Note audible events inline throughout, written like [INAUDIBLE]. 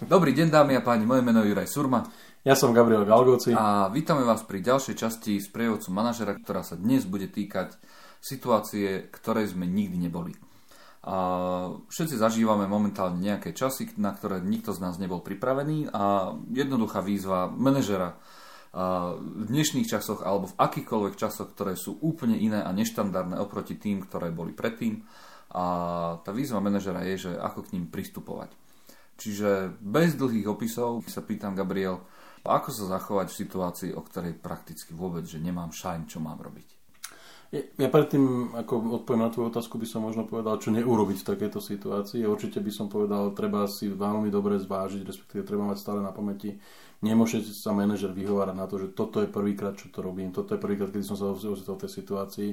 Dobrý deň dámy a páni, moje meno je Juraj Surma. Ja som Gabriel Galgoci. A vítame vás pri ďalšej časti z prievodcu manažera, ktorá sa dnes bude týkať situácie, ktorej sme nikdy neboli. A všetci zažívame momentálne nejaké časy, na ktoré nikto z nás nebol pripravený a jednoduchá výzva manažera v dnešných časoch alebo v akýchkoľvek časoch, ktoré sú úplne iné a neštandardné oproti tým, ktoré boli predtým. A tá výzva manažera je, že ako k ním pristupovať. Čiže bez dlhých opisov sa pýtam Gabriel, ako sa zachovať v situácii, o ktorej prakticky vôbec, že nemám šajn, čo mám robiť? Ja predtým, ako odpoviem na tvoju otázku, by som možno povedal, čo neurobiť v takejto situácii. Určite by som povedal, treba si veľmi dobre zvážiť, respektíve treba mať stále na pamäti. Nemôže sa manažer vyhovárať na to, že toto je prvýkrát, čo to robím, toto je prvýkrát, keď som sa ocitol v tej situácii.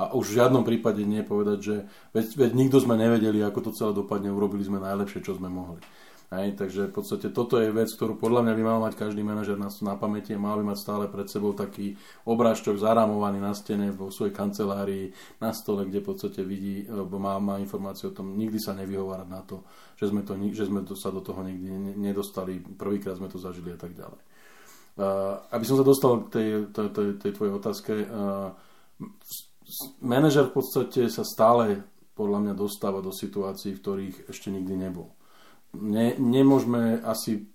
A už v žiadnom prípade nie povedať, že veď, veď nikto sme nevedeli, ako to celé dopadne, urobili sme najlepšie, čo sme mohli. Hej, takže v podstate toto je vec, ktorú podľa mňa by mal mať každý manažer na, na pamäti a mal by mať stále pred sebou taký obrážčok zarámovaný na stene vo svojej kancelárii, na stole, kde v podstate vidí, alebo má, má informáciu o tom, nikdy sa nevyhovárať na to, že sme, to, že sme to, sa do toho nikdy nedostali, prvýkrát sme to zažili a tak ďalej. Uh, aby som sa dostal k tej, tej, tej, tej tvojej otázke, uh, manažer v podstate sa stále podľa mňa dostáva do situácií, v ktorých ešte nikdy nebol ne, nemôžeme asi,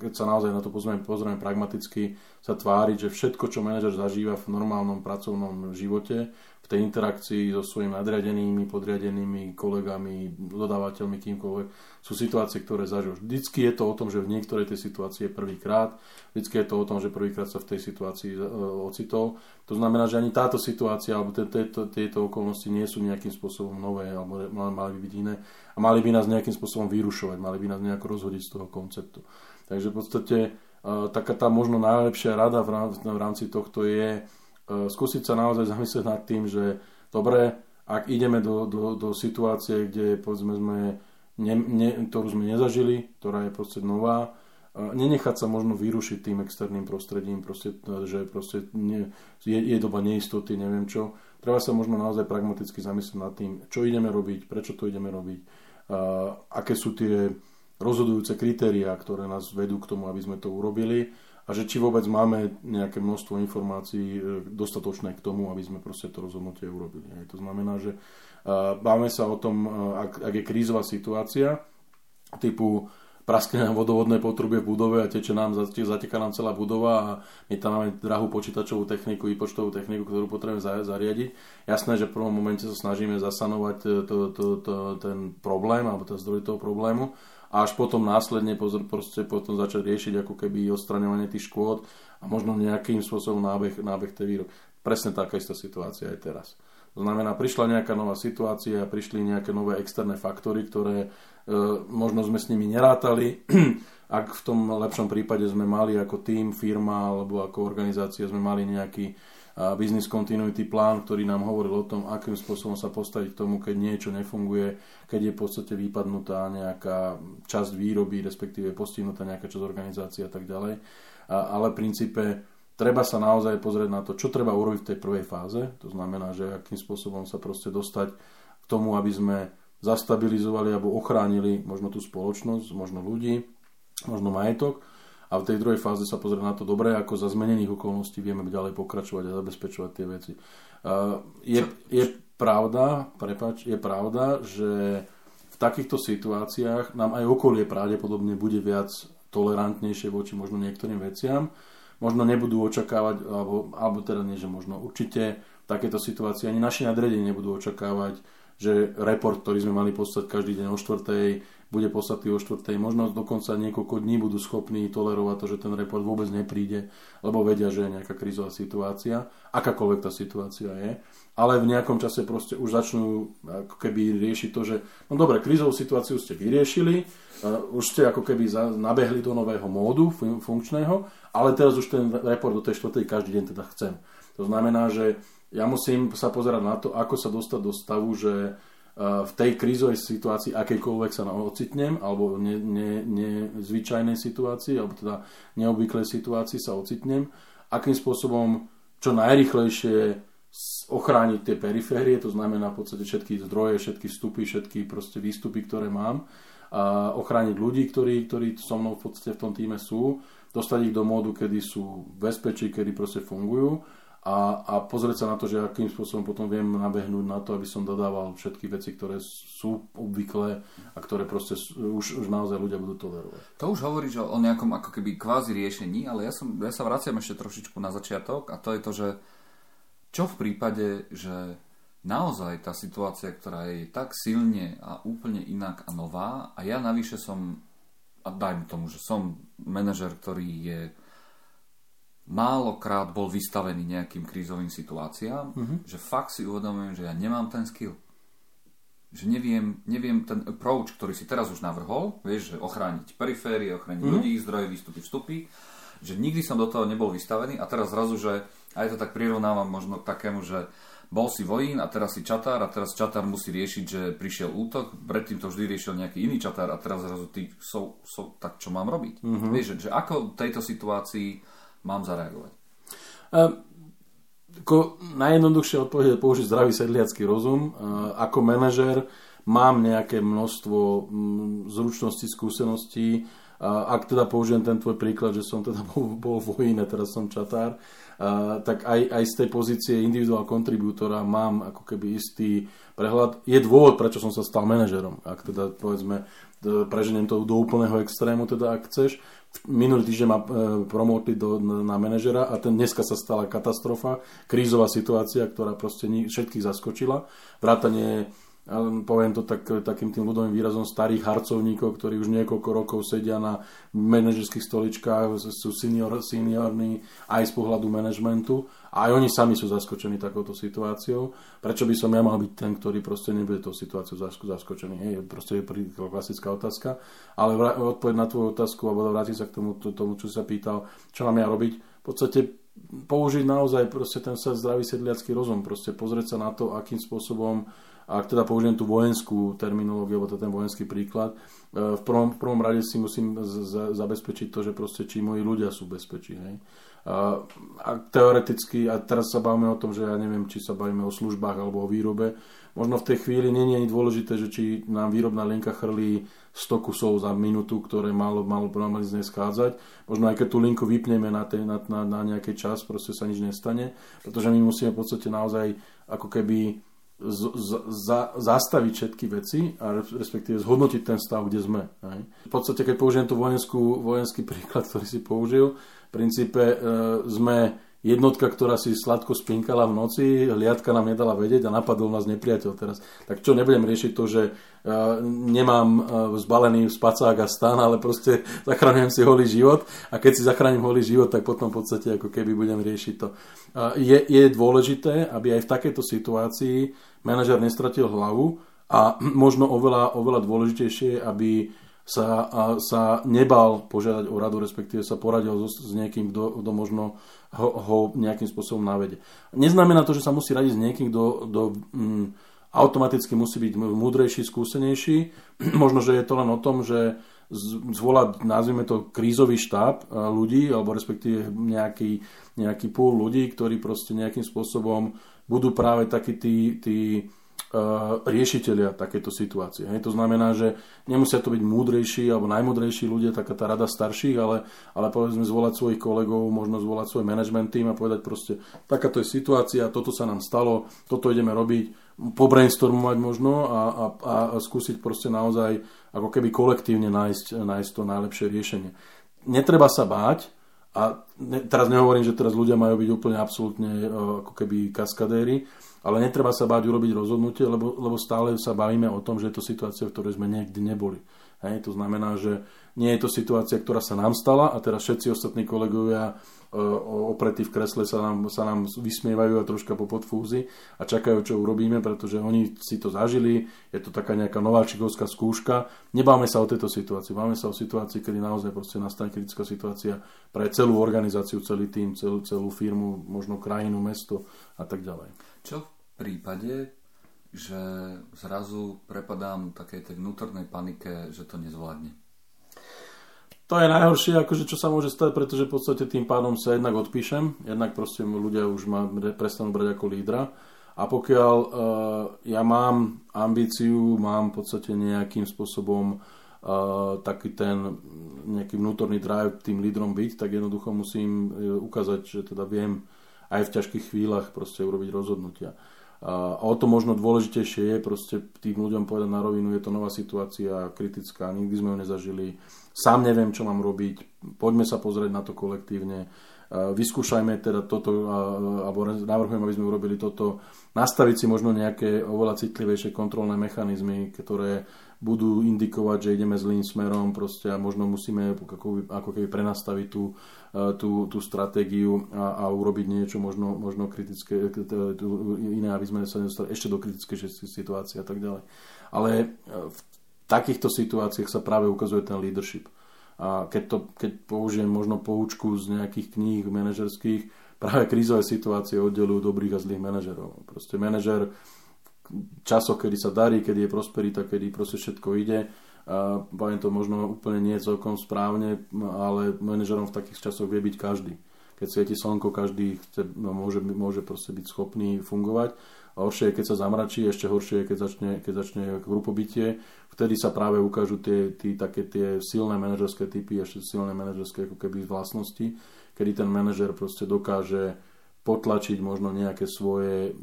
keď sa naozaj na to pozrieme, pozrieme pragmaticky, sa tváriť, že všetko, čo manažer zažíva v normálnom pracovnom živote, v tej interakcii so svojimi nadriadenými, podriadenými, kolegami, dodávateľmi, kýmkoľvek, sú situácie, ktoré zažil. Vždycky je to o tom, že v niektorej tej situácii je prvýkrát, vždycky je to o tom, že prvýkrát sa v tej situácii uh, ocitol. To znamená, že ani táto situácia alebo tieto okolnosti nie sú nejakým spôsobom nové alebo mali by byť iné a mali by nás nejakým spôsobom vyrušovať, mali by nás nejako rozhodiť z toho konceptu. Takže v podstate taká tá možno najlepšia rada v rámci, tohto je skúsiť sa naozaj zamyslieť nad tým, že dobre, ak ideme do, do, do situácie, kde povedzme sme, ne, ne, ktorú sme nezažili, ktorá je proste nová, nenechať sa možno vyrušiť tým externým prostredím, proste, že proste nie, je, je doba neistoty, neviem čo. Treba sa možno naozaj pragmaticky zamyslieť nad tým, čo ideme robiť, prečo to ideme robiť, aké sú tie rozhodujúce kritériá, ktoré nás vedú k tomu, aby sme to urobili a že či vôbec máme nejaké množstvo informácií e, dostatočné k tomu, aby sme proste to rozhodnutie urobili. To znamená, že báme sa o tom, e, ak, ak je krízová situácia, typu praskne nám vodovodné potrubie v budove a teče nám, zateká nám celá budova a my tam máme drahú počítačovú techniku, i počtovú techniku, ktorú potrebujeme zariadiť. Jasné, že v prvom momente sa snažíme zasanovať e, to, to, to, ten problém alebo ten zdroj toho problému a až potom následne pozor, proste potom začať riešiť ako keby odstraňovanie tých škôd a možno nejakým spôsobom nábeh, nábeh tej výroby. Presne taká istá situácia aj teraz. To znamená, prišla nejaká nová situácia, prišli nejaké nové externé faktory, ktoré e, možno sme s nimi nerátali. [CLEARS THROAT] Ak v tom lepšom prípade sme mali ako tým, firma alebo ako organizácia sme mali nejaký business continuity plán, ktorý nám hovoril o tom, akým spôsobom sa postaviť k tomu, keď niečo nefunguje, keď je v podstate vypadnutá nejaká časť výroby, respektíve postihnutá nejaká časť organizácie a tak ďalej. Ale v princípe treba sa naozaj pozrieť na to, čo treba urobiť v tej prvej fáze. To znamená, že akým spôsobom sa proste dostať k tomu, aby sme zastabilizovali alebo ochránili možno tú spoločnosť, možno ľudí, možno majetok a v tej druhej fáze sa pozrieť na to dobre, ako za zmenených okolností vieme ďalej pokračovať a zabezpečovať tie veci. Je, je pravda, prepač, je pravda, že v takýchto situáciách nám aj okolie pravdepodobne bude viac tolerantnejšie voči možno niektorým veciam, možno nebudú očakávať, alebo, alebo teda nie, že možno určite takéto situácii ani naši nadredení nebudú očakávať, že report, ktorý sme mali poslať každý deň o štvrtej, bude poslatý o štvrtej. Možno dokonca niekoľko dní budú schopní tolerovať to, že ten report vôbec nepríde, lebo vedia, že je nejaká krízová situácia, akákoľvek tá situácia je. Ale v nejakom čase proste už začnú ako keby riešiť to, že no dobre, krízovú situáciu ste vyriešili, už ste ako keby nabehli do nového módu funkčného, ale teraz už ten report do tej štvrtej každý deň teda chcem. To znamená, že ja musím sa pozerať na to, ako sa dostať do stavu, že v tej krízovej situácii, akejkoľvek sa ocitnem, alebo nezvyčajnej ne, ne situácii, alebo teda neobvyklej situácii sa ocitnem, akým spôsobom čo najrychlejšie ochrániť tie periférie, to znamená v podstate všetky zdroje, všetky vstupy, všetky proste výstupy, ktoré mám a ochrániť ľudí, ktorí, ktorí so mnou v podstate v tom týme sú, dostať ich do módu, kedy sú v bezpečí, kedy proste fungujú a, a pozrieť sa na to, že akým spôsobom potom viem nabehnúť na to, aby som dodával všetky veci, ktoré sú obvyklé a ktoré proste už, už naozaj ľudia budú tolerovať. To už hovorí o nejakom ako keby kvázi riešení, ale ja, som, ja sa vraciam ešte trošičku na začiatok a to je to, že čo v prípade, že naozaj tá situácia, ktorá je tak silne a úplne inak a nová a ja navyše som, a dajme tomu, že som manažer, ktorý je málokrát bol vystavený nejakým krízovým situáciám, mm-hmm. že fakt si uvedomujem, že ja nemám ten skill. Že neviem, neviem ten approach, ktorý si teraz už navrhol, vieš, že ochrániť periférie, ochrániť mm-hmm. ľudí, zdroje, výstupy, vstupy, že nikdy som do toho nebol vystavený a teraz zrazu, že aj to tak prirovnávam možno k takému, že bol si vojín a teraz si čatár a teraz čatár musí riešiť, že prišiel útok, predtým to vždy riešil nejaký iný čatár a teraz zrazu ty, so, so, tak čo mám robiť? Mm-hmm. Vieš, že, že ako v tejto situácii mám zareagovať? Uh, ako najjednoduchšie odpoveď je použiť zdravý sedliacký rozum. Uh, ako manažer mám nejaké množstvo um, zručností, skúseností. Ak teda použijem ten tvoj príklad, že som teda [LAUGHS] bol, bol vojine, teraz som čatár, tak aj, aj z tej pozície individuál kontribútora mám ako keby istý prehľad. Je dôvod, prečo som sa stal manažerom. Ak teda povedzme preženiem to do úplného extrému, teda ak chceš. Minulý týždeň ma e, promotli do, na manažera a ten dneska sa stala katastrofa, krízová situácia, ktorá proste všetkých zaskočila. Vrátanie poviem to tak, takým tým ľudovým výrazom, starých harcovníkov, ktorí už niekoľko rokov sedia na manažerských stoličkách, sú senior, seniorní aj z pohľadu manažmentu a aj oni sami sú zaskočení takouto situáciou. Prečo by som ja mal byť ten, ktorý proste nebude tou situáciou zaskočený? Hej, proste je klasická otázka. Ale odpoveď na tvoju otázku, alebo vrátiť sa k tomu, tomu, čo sa pýtal, čo mám ja robiť, v podstate použiť naozaj proste ten sa zdravý sedliacký rozum, proste pozrieť sa na to, akým spôsobom ak teda použijem tú vojenskú terminológiu, alebo ten vojenský príklad, e, v prvom, v prvom rade si musím z, zabezpečiť to, že proste či moji ľudia sú bezpečí. Hej. A, a teoreticky, a teraz sa bavíme o tom, že ja neviem, či sa bavíme o službách alebo o výrobe, možno v tej chvíli nie je ani dôležité, že či nám výrobná linka chrlí 100 kusov za minútu, ktoré malo, malo z nej schádzať. Možno aj keď tú linku vypneme na, tej, na, na, na nejaký čas, proste sa nič nestane, pretože my musíme v podstate naozaj ako keby z, z, zastaviť všetky veci a respektíve zhodnotiť ten stav, kde sme. Hej. V podstate, keď použijem tú vojenskú, vojenský [LAUGHS] príklad, ktorý si použil, v princípe e, sme jednotka, ktorá si sladko spinkala v noci, hliadka nám nedala vedieť a napadol nás nepriateľ teraz. Tak čo, nebudem riešiť to, že uh, nemám uh, zbalený spacák a stan, ale proste [LAUGHS] zachránim si holý život a keď si zachránim holý život, tak potom v podstate ako keby budem riešiť to. Uh, je, je dôležité, aby aj v takejto situácii manažer nestratil hlavu a možno oveľa, oveľa dôležitejšie, aby sa, sa nebal požiadať o radu, respektíve sa poradil s, s niekým, kto, kto možno ho, ho nejakým spôsobom navede. Neznamená to, že sa musí radiť s niekým, kto, kto mm, automaticky musí byť múdrejší, skúsenejší. [CLEARS THROAT] možno, že je to len o tom, že zvolať, nazvime to, krízový štáb ľudí, alebo respektíve nejaký, nejaký púl ľudí, ktorí proste nejakým spôsobom budú práve takí tí, tí uh, riešiteľia takéto situácie. Hej. To znamená, že nemusia to byť múdrejší alebo najmúdrejší ľudia, taká tá rada starších, ale, ale povedzme zvolať svojich kolegov, možno zvolať svoj management tým a povedať proste, takáto je situácia, toto sa nám stalo, toto ideme robiť, pobrainstormovať možno a, a, a skúsiť proste naozaj ako keby kolektívne nájsť, nájsť to najlepšie riešenie. Netreba sa báť, a ne, teraz nehovorím, že teraz ľudia majú byť úplne absolútne e, ako keby kaskadéri, ale netreba sa báť urobiť rozhodnutie, lebo, lebo stále sa bavíme o tom, že je to situácia, v ktorej sme niekdy neboli. Hej, to znamená, že nie je to situácia, ktorá sa nám stala a teraz všetci ostatní kolegovia E, opretí v kresle sa nám, sa nám vysmievajú a troška po podfúzi a čakajú, čo urobíme, pretože oni si to zažili, je to taká nejaká nováčikovská skúška. Nebáme sa o tejto situácii, máme sa o situácii, kedy naozaj proste nastane kritická situácia pre celú organizáciu, celý tým, celú, celú firmu, možno krajinu, mesto a tak ďalej. Čo v prípade, že zrazu prepadám takej tej vnútornej panike, že to nezvládne? To je najhoršie, akože čo sa môže stať, pretože v podstate tým pádom sa jednak odpíšem, jednak proste ľudia už ma prestanú brať ako lídra. A pokiaľ uh, ja mám ambíciu, mám v podstate nejakým spôsobom uh, taký ten nejaký vnútorný drive tým lídrom byť, tak jednoducho musím ukázať, že teda viem aj v ťažkých chvíľach proste urobiť rozhodnutia. A o to možno dôležitejšie je proste tým ľuďom povedať na rovinu, je to nová situácia, kritická, nikdy sme ju nezažili, sám neviem, čo mám robiť, poďme sa pozrieť na to kolektívne, vyskúšajme teda toto, alebo navrhujem, aby sme urobili toto, nastaviť si možno nejaké oveľa citlivejšie kontrolné mechanizmy, ktoré budú indikovať, že ideme zlým smerom proste a možno musíme ako, ako keby prenastaviť tú, e, tú, tú stratégiu a, a urobiť niečo možno, možno kritické, iné, aby sme sa nedostali ešte do kritickejšej situácie a tak ďalej. Ale e, v takýchto situáciách sa práve ukazuje ten leadership. A keď, to, keď použijem možno poučku z nejakých kníh manažerských, práve krízové situácie oddelujú dobrých a zlých manažerov. Proste manažer časoch, kedy sa darí, kedy je prosperita, kedy proste všetko ide. A poviem to možno úplne nie celkom správne, ale manažerom v takých časoch vie byť každý. Keď svieti slnko, každý chce, no, môže, môže proste byť schopný fungovať. A horšie je, keď sa zamračí, ešte horšie je, keď začne, keď začne grupobytie. Vtedy sa práve ukážu tie, tie, také tie silné manažerské typy, ešte silné manažerské ako keby vlastnosti, kedy ten manažer proste dokáže potlačiť možno nejaké svoje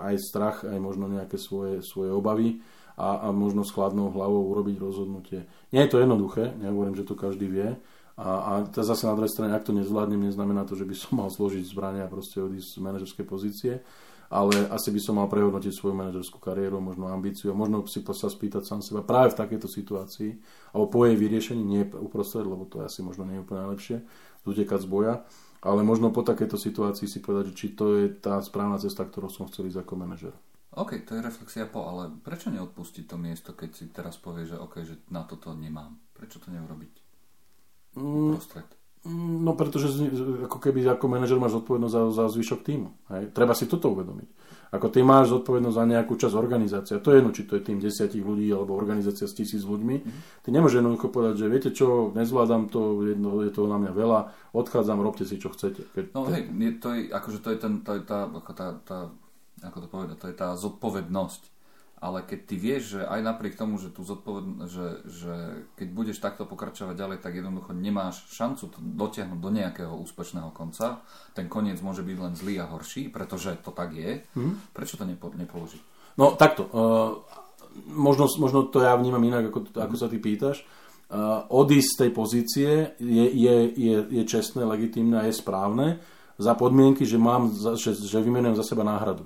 aj strach, aj možno nejaké svoje, svoje obavy a, a možno s chladnou hlavou urobiť rozhodnutie. Nie je to jednoduché, nehovorím, že to každý vie. A, a to zase na druhej strane, ak to nezvládnem, neznamená to, že by som mal zložiť zbrania a proste odísť z manažerskej pozície, ale asi by som mal prehodnotiť svoju manažerskú kariéru, možno ambíciu, možno si sa spýtať sám seba práve v takejto situácii, alebo po jej vyriešení, nie uprostred, lebo to je asi možno nie je úplne najlepšie, utekať z boja, ale možno po takejto situácii si povedať, či to je tá správna cesta, ktorú som chcel ísť ako manažer. OK, to je reflexia po, ale prečo neodpustiť to miesto, keď si teraz povie, že OK, že na toto nemám? Prečo to neurobiť? Mm, no pretože ako keby ako manažer máš zodpovednosť za, za zvyšok týmu. Hej? Treba si toto uvedomiť. Ako ty máš zodpovednosť za nejakú časť organizácie. To je jedno, či to je tým desiatich ľudí alebo organizácia s tisíc ľuďmi. Mm-hmm. Ty nemôžeš jednoducho povedať, že viete čo, nezvládam to, jedno, je to na mňa veľa, odchádzam, robte si čo chcete. Keď no hej, to je, akože to je, ten, to je tá, ako tá, tá, ako to povedať, to je tá zodpovednosť ale keď ty vieš, že aj napriek tomu, že, tu zodpovedn- že, že keď budeš takto pokračovať ďalej, tak jednoducho nemáš šancu to dotiahnuť do nejakého úspešného konca, ten koniec môže byť len zlý a horší, pretože to tak je, hmm. prečo to nepo- nepoložiť? No takto, uh, možno, možno to ja vnímam inak, ako, ako sa ty pýtaš. Uh, odísť z tej pozície je, je, je, je čestné, legitímne a je správne za podmienky, že, mám, že, že vymenujem za seba náhradu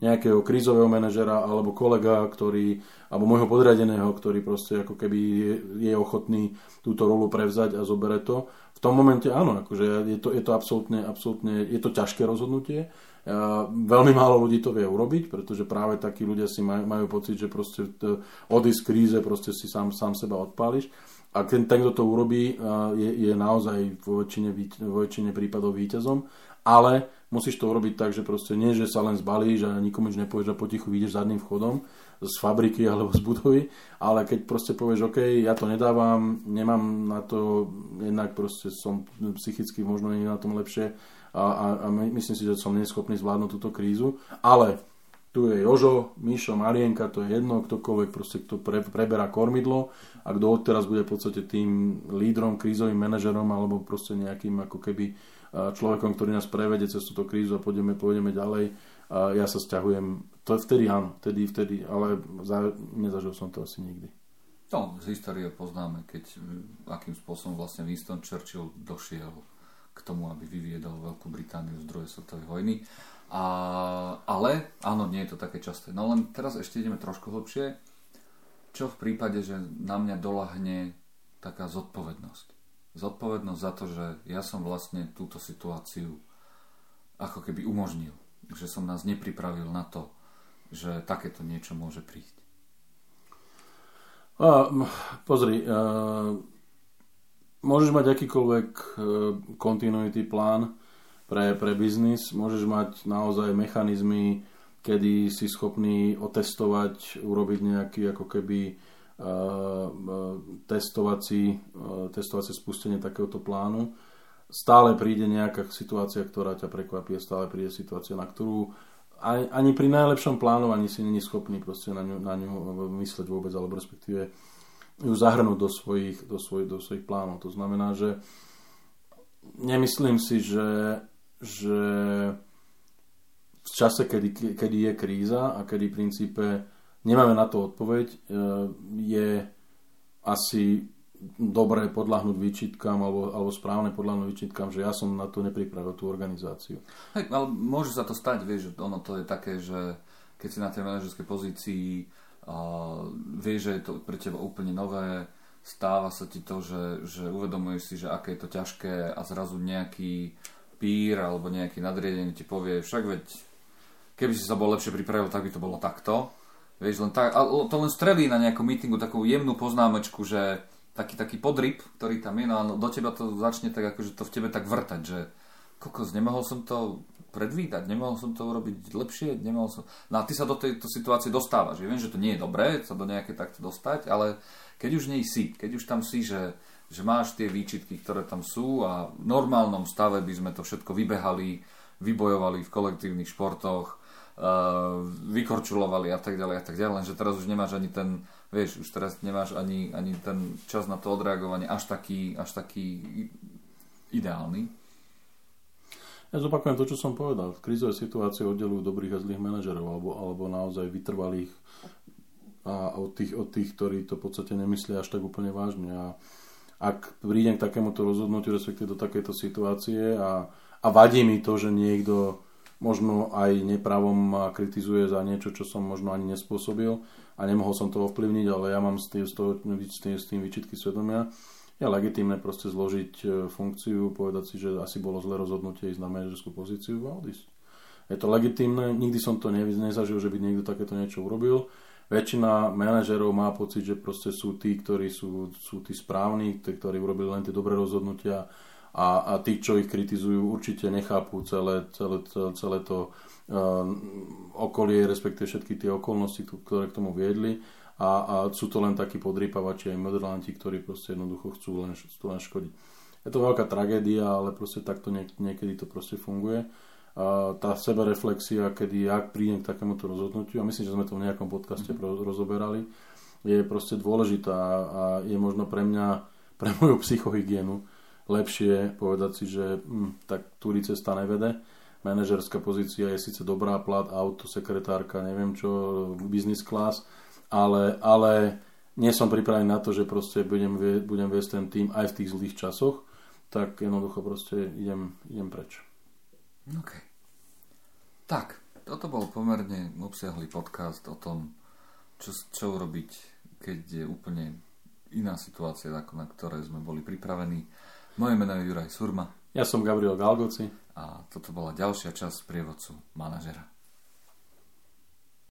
nejakého krízového manažera alebo kolega, ktorý, alebo môjho podriadeného, ktorý proste ako keby je, je ochotný túto rolu prevzať a zobere to. V tom momente áno, akože je to, je to absolútne, absolútne, je to ťažké rozhodnutie. Veľmi málo ľudí to vie urobiť, pretože práve takí ľudia si majú, majú pocit, že proste odísť kríze, proste si sám, sám seba odpáliš. A ten, ten, kto to urobí, je, je naozaj vo väčšine, vo väčšine prípadov víťazom, ale musíš to urobiť tak, že proste nie, že sa len zbalíš a nikomu nič nepovieš a potichu vyjdeš zadným vchodom z fabriky [LAUGHS] alebo z budovy, ale keď proste povieš, OK, ja to nedávam, nemám na to, jednak proste som psychicky možno nie na tom lepšie a, a, a myslím si, že som neschopný zvládnuť túto krízu, ale tu je Jožo, Mišo, Marienka, to je jedno, ktokoľvek proste, kto pre, preberá kormidlo a kto odteraz bude v podstate tým lídrom, krízovým manažerom alebo proste nejakým ako keby človekom, ktorý nás prevedie cez túto krízu a pôjdeme, pôjdeme ďalej. Ja sa stiahujem, to je vtedy áno, vtedy, vtedy, ale za, nezažil som to asi nikdy. No, z histórie poznáme, keď akým spôsobom vlastne Winston Churchill došiel k tomu, aby vyviedol Veľkú Britániu z druhej svetovej vojny. A, ale, áno, nie je to také časté. No len teraz ešte ideme trošku hlbšie. Čo v prípade, že na mňa dolahne taká zodpovednosť? Zodpovednosť za to, že ja som vlastne túto situáciu ako keby umožnil. Že som nás nepripravil na to, že takéto niečo môže prísť. A, pozri, a, môžeš mať akýkoľvek e, continuity plán pre, pre biznis, môžeš mať naozaj mechanizmy, kedy si schopný otestovať, urobiť nejaký ako keby testovací, testovacie spustenie takéhoto plánu. Stále príde nejaká situácia, ktorá ťa prekvapí, stále príde situácia, na ktorú ani pri najlepšom plánovaní si není schopný proste na ňu, na ňu mysleť vôbec, alebo respektíve ju zahrnúť do svojich, do, svoj, do svojich plánov. To znamená, že nemyslím si, že, že v čase, kedy, kedy je kríza a kedy v princípe nemáme na to odpoveď, e, je asi dobré podľahnúť výčitkám alebo, alebo správne podľahnúť výčitkám, že ja som na to nepripravil tú organizáciu. Hej, ale môže sa to stať, vieš, ono to je také, že keď si na tej manažerskej pozícii a vieš, že je to pre teba úplne nové, stáva sa ti to, že, že uvedomuješ si, že aké je to ťažké a zrazu nejaký pír alebo nejaký nadriedený ti povie, však veď keby si sa bol lepšie pripravil, tak by to bolo takto. Vieš, len tak, to len strelí na nejakom meetingu takú jemnú poznámečku, že taký, taký podryb, ktorý tam je, no a do teba to začne tak, akože to v tebe tak vrtať, že kokos, nemohol som to predvídať, nemohol som to urobiť lepšie, nemohol som... No a ty sa do tejto situácie dostávaš. Ja viem, že to nie je dobré sa do nejaké takto dostať, ale keď už nej si, keď už tam si, že, že máš tie výčitky, ktoré tam sú a v normálnom stave by sme to všetko vybehali, vybojovali v kolektívnych športoch, vykorčulovali a tak ďalej a tak ďalej, lenže teraz už nemáš ani ten, vieš, už teraz nemáš ani, ani ten čas na to odreagovanie až taký, až taký ideálny. Ja zopakujem to, čo som povedal. V krízovej situácii oddelujú dobrých a zlých manažerov alebo, alebo naozaj vytrvalých a od tých, od tých, ktorí to v podstate nemyslia až tak úplne vážne. A ak prídem k takémuto rozhodnutiu, respektíve do takéto situácie a, a vadí mi to, že niekto možno aj nepravom ma kritizuje za niečo, čo som možno ani nespôsobil a nemohol som to ovplyvniť, ale ja mám s tým, s, tým, s tým vyčitky svedomia, je legitímne proste zložiť e, funkciu, povedať si, že asi bolo zlé rozhodnutie ísť na manažerskú pozíciu a odísť. Je to legitímne, nikdy som to nezažil, že by niekto takéto niečo urobil. Väčšina manažerov má pocit, že proste sú tí, ktorí sú, sú tí správni, tí, ktorí urobili len tie dobré rozhodnutia a, a tí, čo ich kritizujú, určite nechápu celé, celé, celé, to uh, okolie, respektíve všetky tie okolnosti, ktoré k tomu viedli a, a sú to len takí podrýpavači aj modelanti, ktorí proste jednoducho chcú len, chcú len škodiť. Je to veľká tragédia, ale proste takto niek- niekedy to proste funguje. A tá sebereflexia, kedy ja prídem k takémuto rozhodnutiu, a myslím, že sme to v nejakom podcaste mm-hmm. rozoberali, je proste dôležitá a je možno pre mňa, pre moju [LAUGHS] psychohygienu lepšie povedať si, že hm, tak túri cesta nevede. Manažerská pozícia je síce dobrá, plat, auto, sekretárka, neviem čo, business class, ale, ale nie som pripravený na to, že proste budem, vie, budem viesť ten tým aj v tých zlých časoch, tak jednoducho proste idem, idem preč. OK. Tak, toto bol pomerne obsiahlý podcast o tom, čo, čo urobiť, keď je úplne iná situácia, ako na ktoré sme boli pripravení. Moje meno je Juraj Surma. Ja som Gabriel Galgoci. A toto bola ďalšia časť prievodcu manažera.